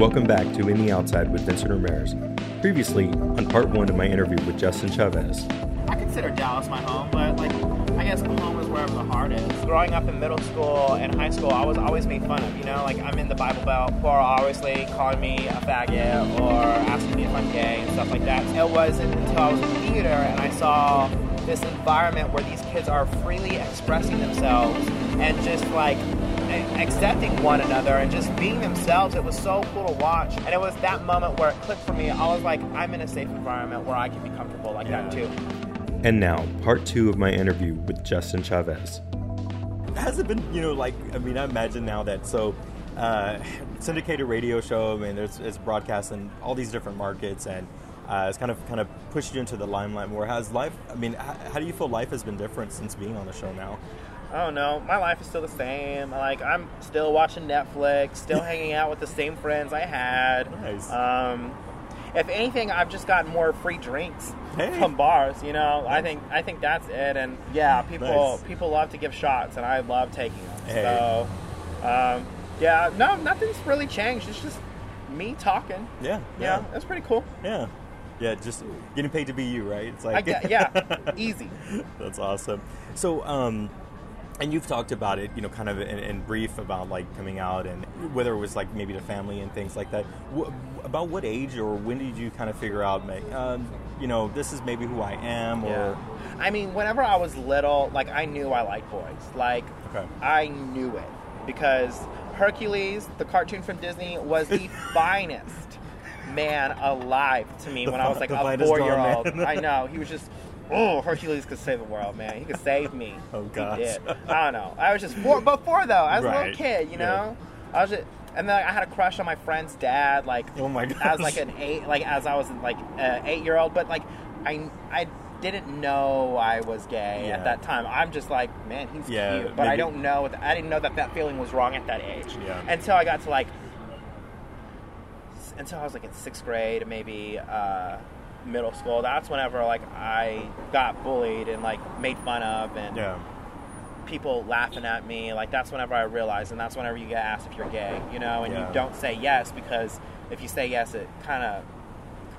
Welcome back to In the Outside with Vincent Ramirez. Previously, on part one of my interview with Justin Chavez. I consider Dallas my home, but like I guess home is wherever the heart is. Growing up in middle school and high school, I was always made fun of. You know, like I'm in the Bible Belt, people are obviously calling me a faggot or asking me if I'm gay and stuff like that. It wasn't until I was in theater and I saw this environment where these kids are freely expressing themselves and just like accepting one another and just being themselves. It was so cool to watch. And it was that moment where it clicked for me. I was like, I'm in a safe environment where I can be comfortable like Yeah. that too. And now, part two of my interview with Justin Chavez. has it been you know like i mean i imagine now that so uh, syndicated radio show i mean there's it's broadcast in all these different markets and uh, it's kind of kind of pushed you into the limelight more has life i mean how, how do you feel life has been different since being on the show now I don't know. My life is still the same. Like I'm still watching Netflix, still hanging out with the same friends I had. Nice. Um, if anything, I've just gotten more free drinks Hey. from bars. You know, I think I think that's it. And yeah, people Nice. people love to give shots, and I love taking them. Hey. So um, yeah, no, nothing's really changed. It's just me talking. yeah Yeah, that's pretty cool. yeah yeah just getting paid to be you right it's I like get, yeah, easy. That's awesome. So, um, and you've talked about it, you know, kind of in, in brief about like coming out and whether it was like maybe to family and things like that. Wh- about what age or when did you kind of figure out, um, you know, this is maybe who I am, or Yeah. I mean, whenever I was little, like I knew I liked boys. Like Okay. I knew it because Hercules, the cartoon from Disney, was the finest man alive to me The when I was like a four year old. I know he was just. Oh, Hercules could save the world, man. He could save me. Oh, God. He did. I don't know. I was just four, before though. I was a little kid, you Yeah. know. I was just, and then I had a crush on my friend's dad, like Oh my God. as like an eight, like as I was like an eight year old, but like I I didn't know I was gay Yeah. at that time. I'm just like, man, he's Yeah, cute, but I don't know. I didn't know that that feeling was wrong at that age. Yeah. Until I got to like, until I was like in sixth grade, maybe uh, middle school. That's whenever like I got bullied and like made fun of and yeah, people laughing at me. Like that's whenever I realized, and that's whenever you get asked if you're gay, you know, and Yeah. you don't say yes because if you say yes, it kind of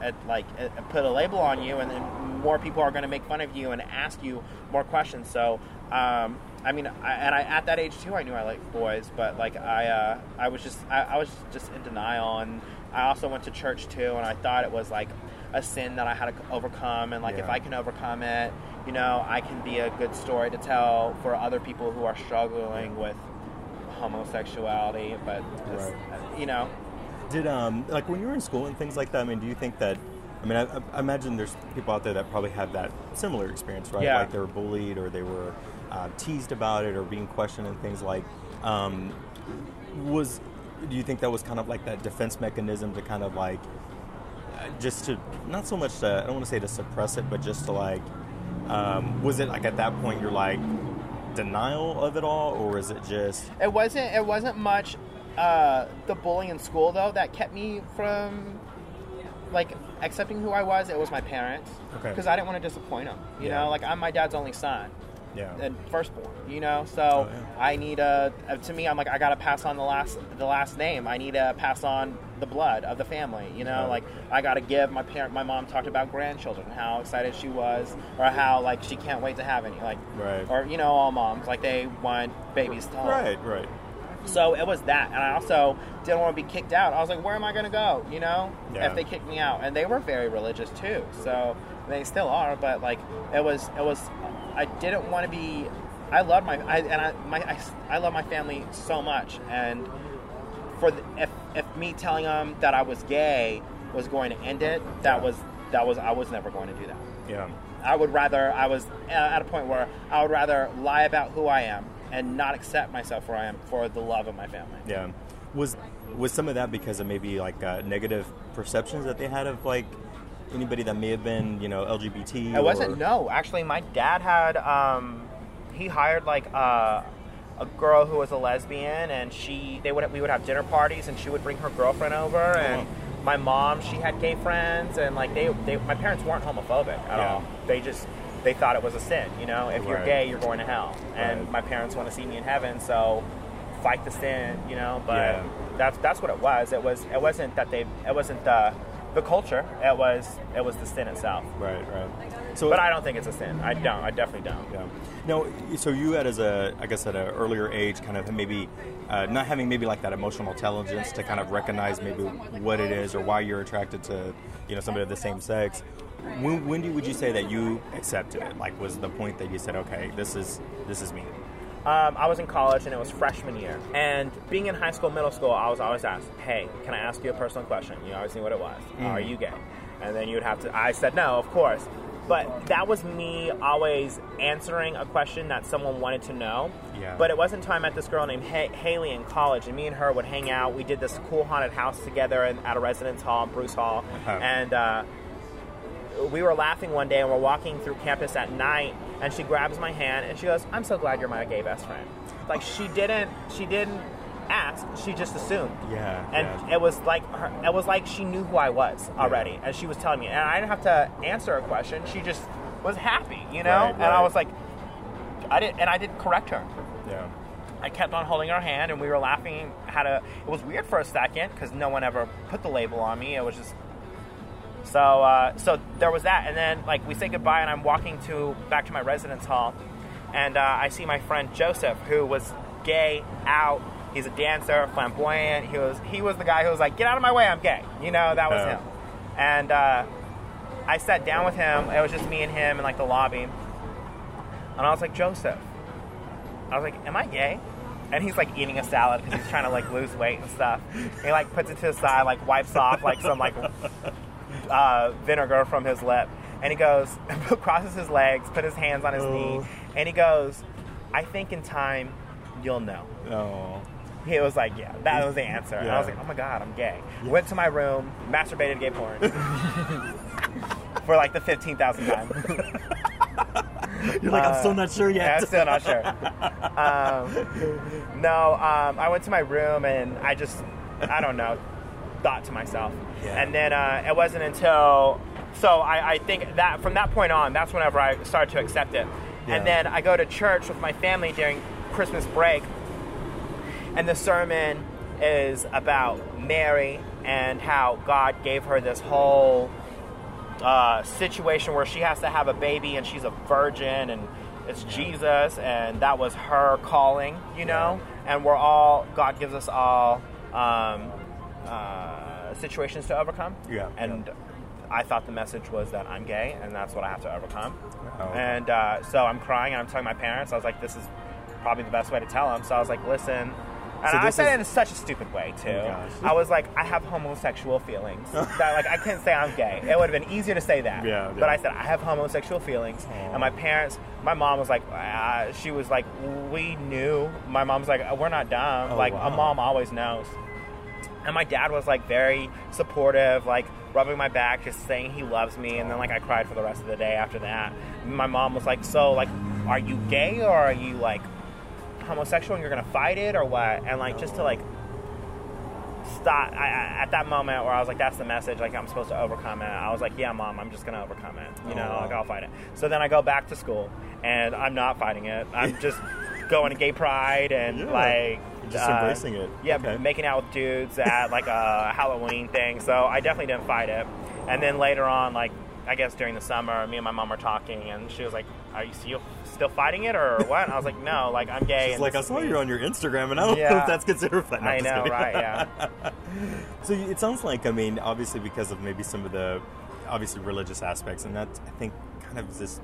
it, like it, it put a label on you, and then more people are going to make fun of you and ask you more questions. So, um, I mean, I, and I at that age too, I knew I liked boys, but like I, uh, I was just I, I was just in denial, and I also went to church too, and I thought it was like a sin that I had to overcome, and like if I can overcome it, you know, I can be a good story to tell for other people who are struggling with homosexuality. But just, you know, Did um like when you were in school and things like that? I mean, do you think that? I mean, I, I imagine there's people out there that probably had that similar experience, right? Yeah. Like they were bullied or they were uh, teased about it or being questioned and things like. Um, was do you think that was kind of like that defense mechanism to kind of like uh, just to not so much to I don't want to say to suppress it, but just to like um, was it like at that point you're like denial of it all, or is it just it wasn't it wasn't much uh, the bullying in school though that kept me from like accepting who I was. It was my parents Okay. because I didn't want to disappoint them. You Yeah. know, like I'm my dad's only son. Yeah and firstborn, you know. So Oh, yeah. I need a. uh, To me, I'm like I gotta pass on the last the last name. I need to pass on the blood of the family. You know, like I gotta give my parent. My mom talked about grandchildren, how excited she was, or how like she can't wait to have any. Like, Right. or you know, all moms like they want babies to right right So it was that, and I also didn't want to be kicked out. I was like, where am I going to go? You know, Yeah. if they kicked me out, and they were very religious too. So they still are, but like it was, it was. I didn't want to be. I love my, I, and I, my, I, I love my family so much, and for the, if if me telling them that I was gay was going to end it, that Yeah. was that was I was never going to do that. yeah I would rather I was at a point where I would rather lie about who I am and not accept myself for I am for the love of my family. Yeah. Was was some of that because of maybe like uh, negative perceptions that they had of like anybody that may have been you know LGBT? It wasn't or- no. Actually, my dad had um, he hired like uh, a girl who was a lesbian, and she they would we would have dinner parties, and she would bring her girlfriend over, and Oh. my mom she had gay friends, and like they, they my parents weren't homophobic at Yeah. all. They just they thought it was a sin, you know. If you're gay, you're going to hell, and Right. my parents want to see me in heaven, so fight the sin, you know. But Yeah. that's that's what it was. It was it wasn't that they it wasn't the the culture. It was it was the sin itself. Right, right. So, But I don't think it's a sin. I don't. I definitely don't. Yeah. No, so you had as a, I guess at an earlier age, kind of maybe uh, not having maybe like that emotional intelligence to kind of recognize maybe what it is or why you're attracted to, you know, somebody of the same sex. When, when do, would you say that you accepted it? Like, was the point that you said, okay, this is this is me? Um, I was in college and it was freshman year. And being in high school, middle school, I was always asked, "Hey, can I ask you a personal question?" You always knew what it was. Are you gay? And then you would have to. I said no, of course. But that was me always answering a question that someone wanted to know. Yeah. But it wasn't until I met this girl named ha- Haley in college, and me and her would hang out. We did this cool haunted house together in, at a residence hall, Bruce Hall, Uh-huh. and. Uh, we were laughing one day and we're walking through campus at night and she grabs my hand and she goes i'm so glad you're my gay best friend like she didn't she didn't ask she just assumed Yeah. and yeah. it was like her, it was like she knew who i was already and she was telling me and i didn't have to answer a question she just was happy you know Right, and i was like i didn't and i didn't correct her yeah. I kept on holding her hand, and we were laughing. Had a it was weird for a second because no one ever put the label on me. It was just so uh, so there was that, and then like we say goodbye, and I'm walking to back to my residence hall, and uh, I see my friend Joseph, who was gay out. He's a dancer, flamboyant. He was he was the guy who was like, "Get out of my way, I'm gay." You know, that was Oh. him. And uh, I sat down with him. It was just me and him in like the lobby, and I was like, Joseph. I was like, "Am I gay?" And he's like eating a salad because he's trying to like lose weight and stuff. He like puts it to the side, like wipes off like some like uh, vinegar from his lip, and he goes, crosses his legs, put his hands on his knee, Oh. and he goes, "I think in time, you'll know." Oh. He was like, "Yeah, that was the answer." And I was like, "Oh my god, I'm gay." Went to my room, masturbated gay porn for like the fifteen thousandth time. You're like, I'm still not sure Yeah, yet. I'm still not sure. Um, no, um, I went to my room and I just, I don't know, thought to myself. Yeah. And then uh, it wasn't until, so I, I think that from that point on, that's whenever I started to accept it. Yeah. And then I go to church with my family during Christmas break, and the sermon is about Mary and how God gave her this whole uh, situation where she has to have a baby and she's a virgin and it's Jesus and that was her calling, you know. And we're all God gives us all um, uh, situations to overcome. Yeah, And I thought the message was that I'm gay and that's what I have to overcome. Oh. And uh, so I'm crying and I'm telling my parents. I was like, this is probably the best way to tell them. So I was like, listen. And So I said is- it in such a stupid way too. Oh. I was like, I have homosexual feelings. that like I couldn't say I'm gay. It would have been easier to say that. Yeah, But. I said I have homosexual feelings, and my parents, my mom was like, uh, she was like, we knew. My mom's like, we're not dumb. Oh, like wow. a mom always knows. And my dad was like very supportive, like rubbing my back, just saying he loves me. And then like I cried for the rest of the day after that. My mom was like, "So like, are you gay or are you like homosexual and you're gonna fight it or what?" And like just to like stop I, I, at that moment where I was like, "That's the message. Like I'm supposed to overcome it." I was like, "Yeah, mom, I'm just gonna overcome it. You Oh, know, wow. like I'll fight it." So then I go back to school and I'm not fighting it. I'm just going to gay pride and Yeah. like Just uh, embracing it. Yeah, Okay. making out with dudes at like a Halloween thing. So I definitely didn't fight it. And then later on, like I guess during the summer, me and my mom were talking, and she was like, "Are you still still fighting it or what?" And I was like, "No, like I'm gay." It's and like, I saw you on your Instagram, and I don't know if that's considered fun. No, I know, right? Yeah. So it sounds like, I mean, obviously because of maybe some of the obviously religious aspects, and that I think kind of this.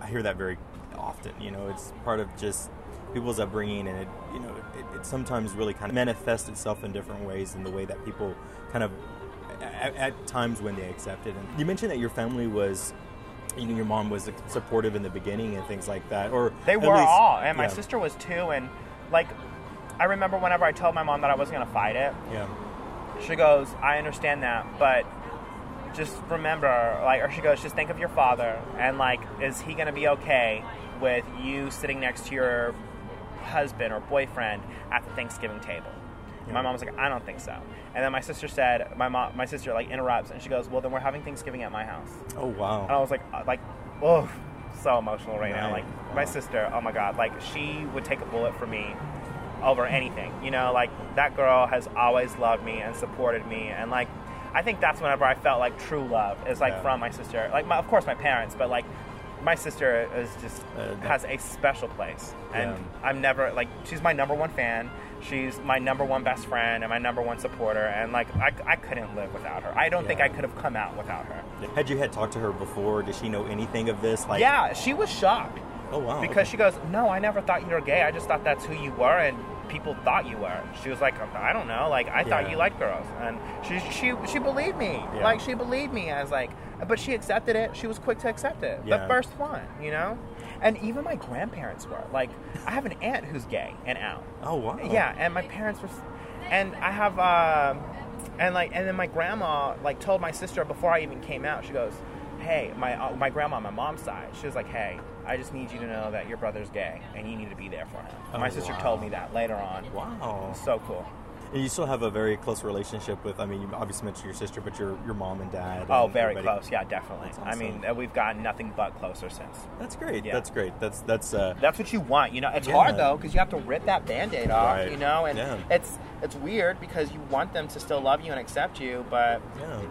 I hear that very often. You know, it's part of just people's upbringing, and it you know it, it sometimes really kind of manifests itself in different ways in the way that people kind of at, at times when they accept it. And you mentioned that your family was. You know, your mom was supportive in the beginning and things like that, or They were least- all, and my yeah. sister was too. And like, I remember whenever I told my mom that I wasn't gonna fight it, Yeah, she goes, "I understand that, but just remember, like, or she goes, just think of your father, and like, is he gonna be okay with you sitting next to your husband or boyfriend at the Thanksgiving table?" And My mom was like, "I don't think so." And then my sister said, "My mom, my sister like interrupts, and she goes, well, then we're having Thanksgiving at my house." Oh wow. And I was like, uh, like, oh, so emotional right now. Right. Like my sister, oh my god, like she would take a bullet for me over anything. You know, like that girl has always loved me and supported me, and like I think that's whenever I felt like true love is like Yeah. from my sister. Like, my, of course, my parents, but like my sister is just Uh, has a special place, and Yeah. I'm never like she's my number one fan. She's my number one best friend and my number one supporter, and like I, I couldn't live without her. I don't think I could have come out without her. Had you had talked to her before? Did she know anything of this? Like, yeah, she was shocked. Oh wow. Because she goes, No, I never thought you were gay. I just thought that's who you were, and people thought you were. She was like, I don't know. Like, I thought you liked girls. And she, she, she believed me. Yeah. Like, she believed me as, like, but she accepted it. She was quick to accept it. Yeah. The first one, you know? And even my grandparents were. Like, I have an aunt who's gay and out. Oh wow. Yeah, and my parents were, and I have, um, and like, and then my grandma like told my sister before I even came out. She goes, "Hey, my uh, my grandma on my mom's side. She was like, hey, I just need you to know that your brother's gay, and you need to be there for him." Oh, my sister wow. told me that later on. Wow. So cool. And you still have a very close relationship with. I mean, you obviously mentioned your sister, but your your mom and dad. Oh, and very everybody. close. Yeah, definitely. That's I mean, uh, we've gotten nothing but closer since. That's great. Yeah. That's great. That's that's. Uh, That's what you want, you know. It's Yeah. hard though because you have to rip that band-aid off, Right. you know, and Yeah. it's it's weird because you want them to still love you and accept you, but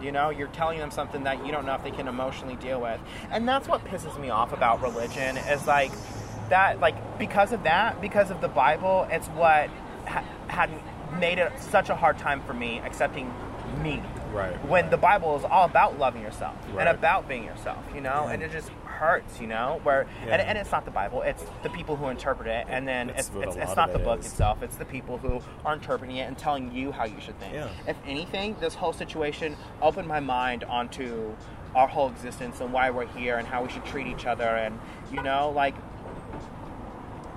you know you're telling them something that you don't know if they can emotionally deal with, and that's what pisses me off about religion is like that, like because of that, because of the Bible, it's what ha- had made it such a hard time for me accepting me. Right. When the Bible is all about loving yourself Right. and about being yourself, you know, Yeah. and it just hurts, you know, where Yeah. and, and it's not the Bible, it's the people who interpret it, and then it's it's, it's not the book is. itself, it's the people who are interpreting it and telling you how you should think. Yeah. If anything, this whole situation opened my mind onto our whole existence and why we're here and how we should treat each other, and you know, like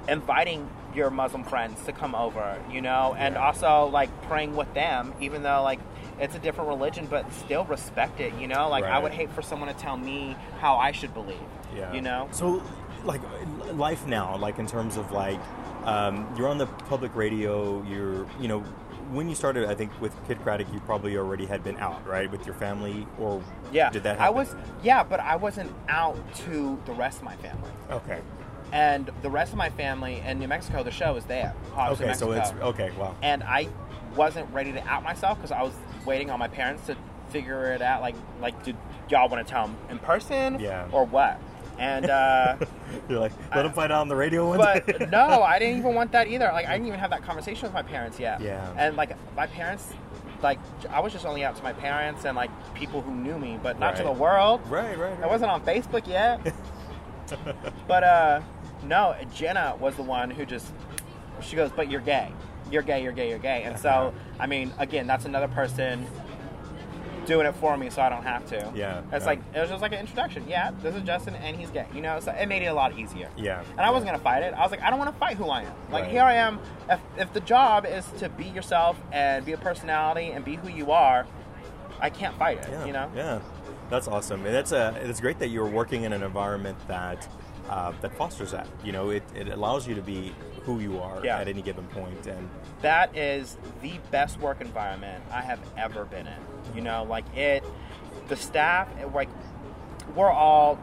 inviting your Muslim friends to come over, you know, and Yeah. also like praying with them, even though like it's a different religion, but still respect it, you know. Like I would hate for someone to tell me how I should believe, Yeah. you know. So, like, life now, like in terms of like, um, you're on the public radio. You're, you know, when you started, I think with Kidd Kraddick, you probably already had been out, right, with your family, or Yeah, did that? I Happen? was, yeah, but I wasn't out to the rest of my family. okay. And the rest of my family in New Mexico, the show is there. Hobbs, Okay, so it's okay. Wow. and I wasn't ready to out myself because I was waiting on my parents to figure it out. Like, like, did y'all want to tell them in person, Yeah. or what? And uh, You're like, let him find out on the radio one but no, I didn't even want that either. Like, I didn't even have that conversation with my parents yet. Yeah. And like, my parents, like, I was just only out to my parents and like people who knew me, but not to the world. right, right, right. I wasn't on Facebook yet. but uh, no, Jenna was the one who just she goes, "But you're gay. You're gay. You're gay. You're gay." And Uh-huh. so, I mean, again, that's another person doing it for me, so I don't have to. Yeah, It's yeah. like it was just like an introduction. Yeah, this is Justin, and he's gay. You know, so it made it a lot easier. Yeah. And I wasn't gonna fight it. I was like, I don't want to fight who I am. Like Right. here I am. If if the job is to be yourself and be a personality and be who you are, I can't fight it. Yeah, You know. Yeah, that's awesome. And that's a. It's great that you're working in an environment that uh, that fosters that. You know, it, it allows you to be who you are Yeah. at any given point. And that is the best work environment I have ever been in. You know, like it, the staff, it, like we're all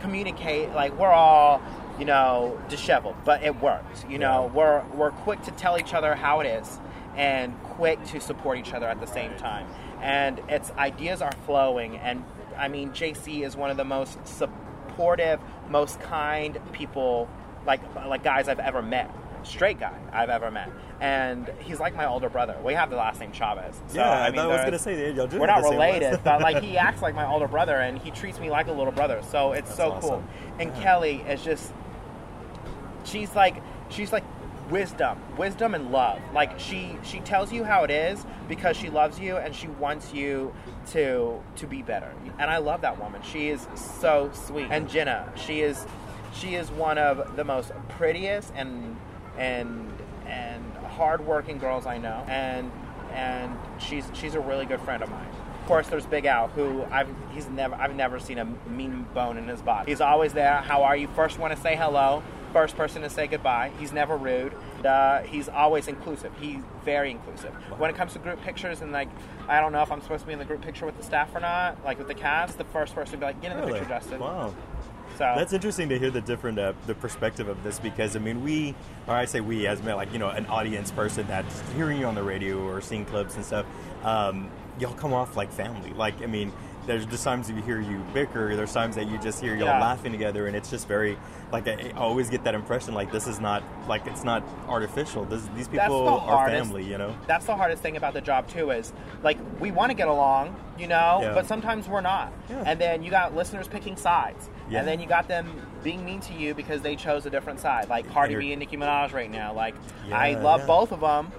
communicate, like we're all, you know, disheveled, but it works. You know, we're we're quick to tell each other how it is, and quick to support each other at the same time. And its ideas are flowing, and I mean, J-Si is one of the most supportive, most kind people, like like guys I've ever met. Straight guy I've ever met, and he's like my older brother. We have the last name Chavez. So, yeah, I, mean, I was gonna say y'all we're not related, but like he acts like my older brother, and he treats me like a little brother. So it's That's so awesome. cool. And Yeah. Kellie is just, she's like, she's like wisdom, wisdom and love. Like she she tells you how it is because she loves you and she wants you to to be better. And I love that woman. She is so sweet. And Jenna, she is she is one of the most prettiest and and and hardworking girls I know. And and she's she's a really good friend of mine. Of course, there's Big Al, who I've he's never I've never seen a mean bone in his body. He's always there. How are you? First want to say hello. First person to say goodbye. He's never rude. Uh, he's always inclusive. He's very inclusive. When it comes to group pictures and like, I don't know if I'm supposed to be in the group picture with the staff or not, like with the cast. The first person to be like, get in the Really? picture, Justin. Wow. So That's interesting to hear the different uh, the perspective of this because I mean we or I say we as like you know an audience person that's hearing you on the radio or seeing clips and stuff. Um, y'all come off like family. Like I mean, there's just times you hear you bicker. There's times that you just hear y'all Yeah. laughing together, and it's just very like I, I always get that impression like this is not like it's not artificial. This, these people the are hardest- family. You know. that's the hardest thing about the job too is like we want to get along you know Yeah. but sometimes we're not Yeah. and then you got listeners picking sides Yeah. and then you got them being mean to you because they chose a different side like cardi b and nicki minaj right now like i love both of them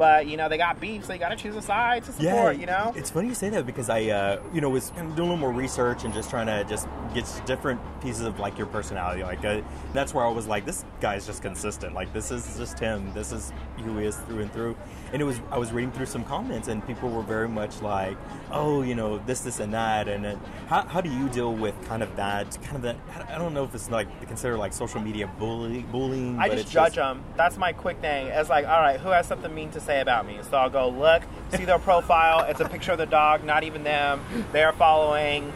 but you know they got beef so you got to choose a side to support you know It's funny you say that because I, uh, you know, was doing a little more research and just trying to just get different pieces of like your personality. Like uh, that's where I was like, this guy's just consistent. Like this is just him. This is who he is through and through. And it was I was reading through some comments and people were very much like, oh, you know, this, this, and that. And then how, how do you deal with kind of that, kind of that? I don't know if it's like considered like social media bully, bullying. I just judge them. That's my quick thing. It's like, all right, who has something mean to say about me? So I'll go look, see their profile. It's a picture of the dog, not even them. They're following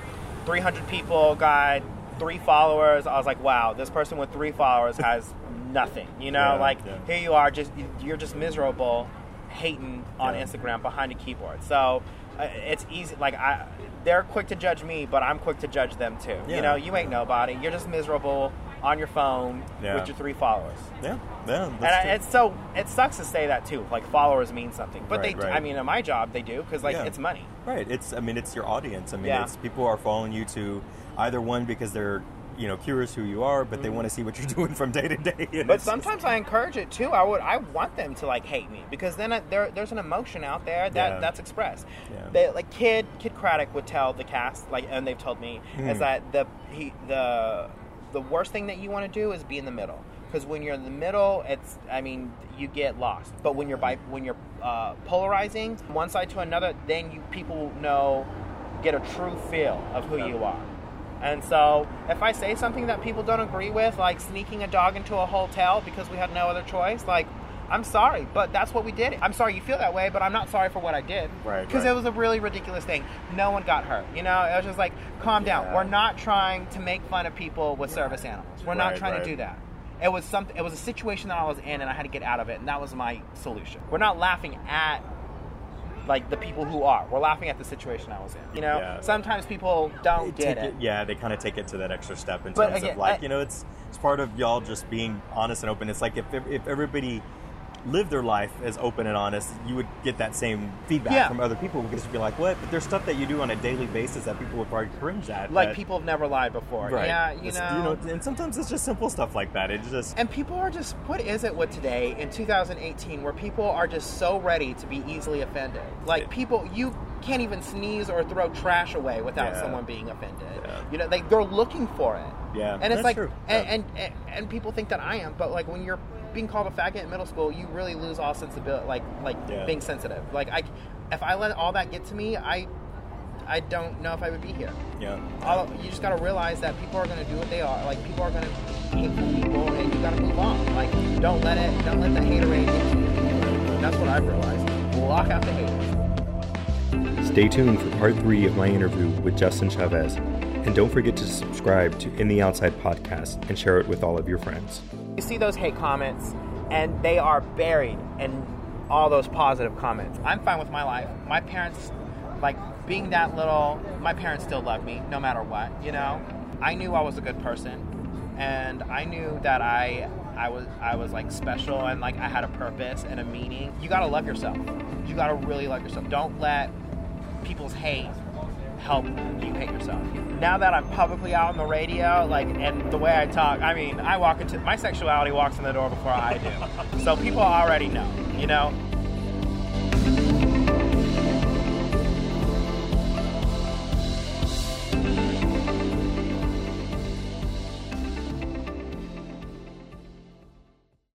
300 people, got three followers. I was like, wow, this person with three followers has nothing. You know, Yeah, like yeah. here you are, just you're just miserable, hating on Yeah. Instagram behind a keyboard. So uh, it's easy. Like I, they're quick to judge me, but I'm quick to judge them too. You know, you ain't nobody. You're just miserable on your phone Yeah. with your three followers. yeah, yeah. And I, it's so it sucks to say that too. Like followers mean something, but Right, they. right. I mean, in my job, they do because like Yeah. it's money. Right. It's. I mean, it's your audience. I mean, Yeah. it's people are following you to either one because they're you know curious who you are, but they want to see what you're doing from day to day. Mm-hmm. But it's just- sometimes I encourage it too. I would. I want them to like hate me because then I, there, there's an emotion out there that Yeah. that's expressed. Yeah. They, like Kid Kidd Kraddick would tell the cast like, and they've told me Hmm. is that the he the the worst thing that you want to do is be in the middle. Because when you're in the middle, it's I mean you get lost. But when you're by when you're uh, polarizing one side to another, then you people know get a true feel of who you are. And so, if I say something that people don't agree with, like sneaking a dog into a hotel because we had no other choice, like, I'm sorry, but that's what we did. I'm sorry you feel that way, but I'm not sorry for what I did. Right, Because right. it was a really ridiculous thing. No one got hurt. You know, it was just like, calm down. We're not trying to make fun of people with service animals. We're not trying right. to do that. It was something. It was a situation that I was in, and I had to get out of it, and that was my solution. We're not laughing at like the people who are. We're laughing at the situation I was in. You know, Yeah. sometimes people don't They get take it. Yeah, they kind of take it to that extra step in But terms again, of like I- you know, it's it's part of y'all just being honest and open. It's like if if everybody lived their life as open and honest, you would get that same feedback Yeah. from other people because you'd be like, what? But there's stuff that you do on a daily basis that people would probably cringe at. Like that- people have never lied before. Right. Yeah, you It's- know. and sometimes it's just simple stuff like that. It's just and people are just what is it with today in 2018 where people are just so ready to be easily offended. Like people you can't even sneeze or throw trash away without Yeah. someone being offended. Yeah. You know, they they're looking for it. Yeah, And it's that's like true. And, and, and and people think that I am, but like when you're being called a faggot in middle school, you really lose all sensibility like like Yeah. being sensitive. Like I if I let all that get to me, I I don't know if I would be here. yeah. all, you just got to realize that people are going to do what they are. Like people are going to hateful people, and you got to move on. Like don't let it, don't let the haterade get to you. That's what I've realized. Block out the haters. Stay tuned for part three of my interview with Justin Chavez. And don't forget to subscribe to In the Outside podcast and share it with all of your friends. You see those hate comments, and they are buried in all those positive comments. I'm fine with my life. My parents, like being that little, my parents still love me no matter what. You know, I knew I was a good person, and I knew that I. I was I was like special and like I had a purpose and a meaning. You gotta love yourself. You gotta really love yourself. Don't let people's hate help you hate yourself. Now that I'm publicly out on the radio, like, and the way I talk, I mean, I walk into my sexuality walks in the door before I do. so people already know, you know.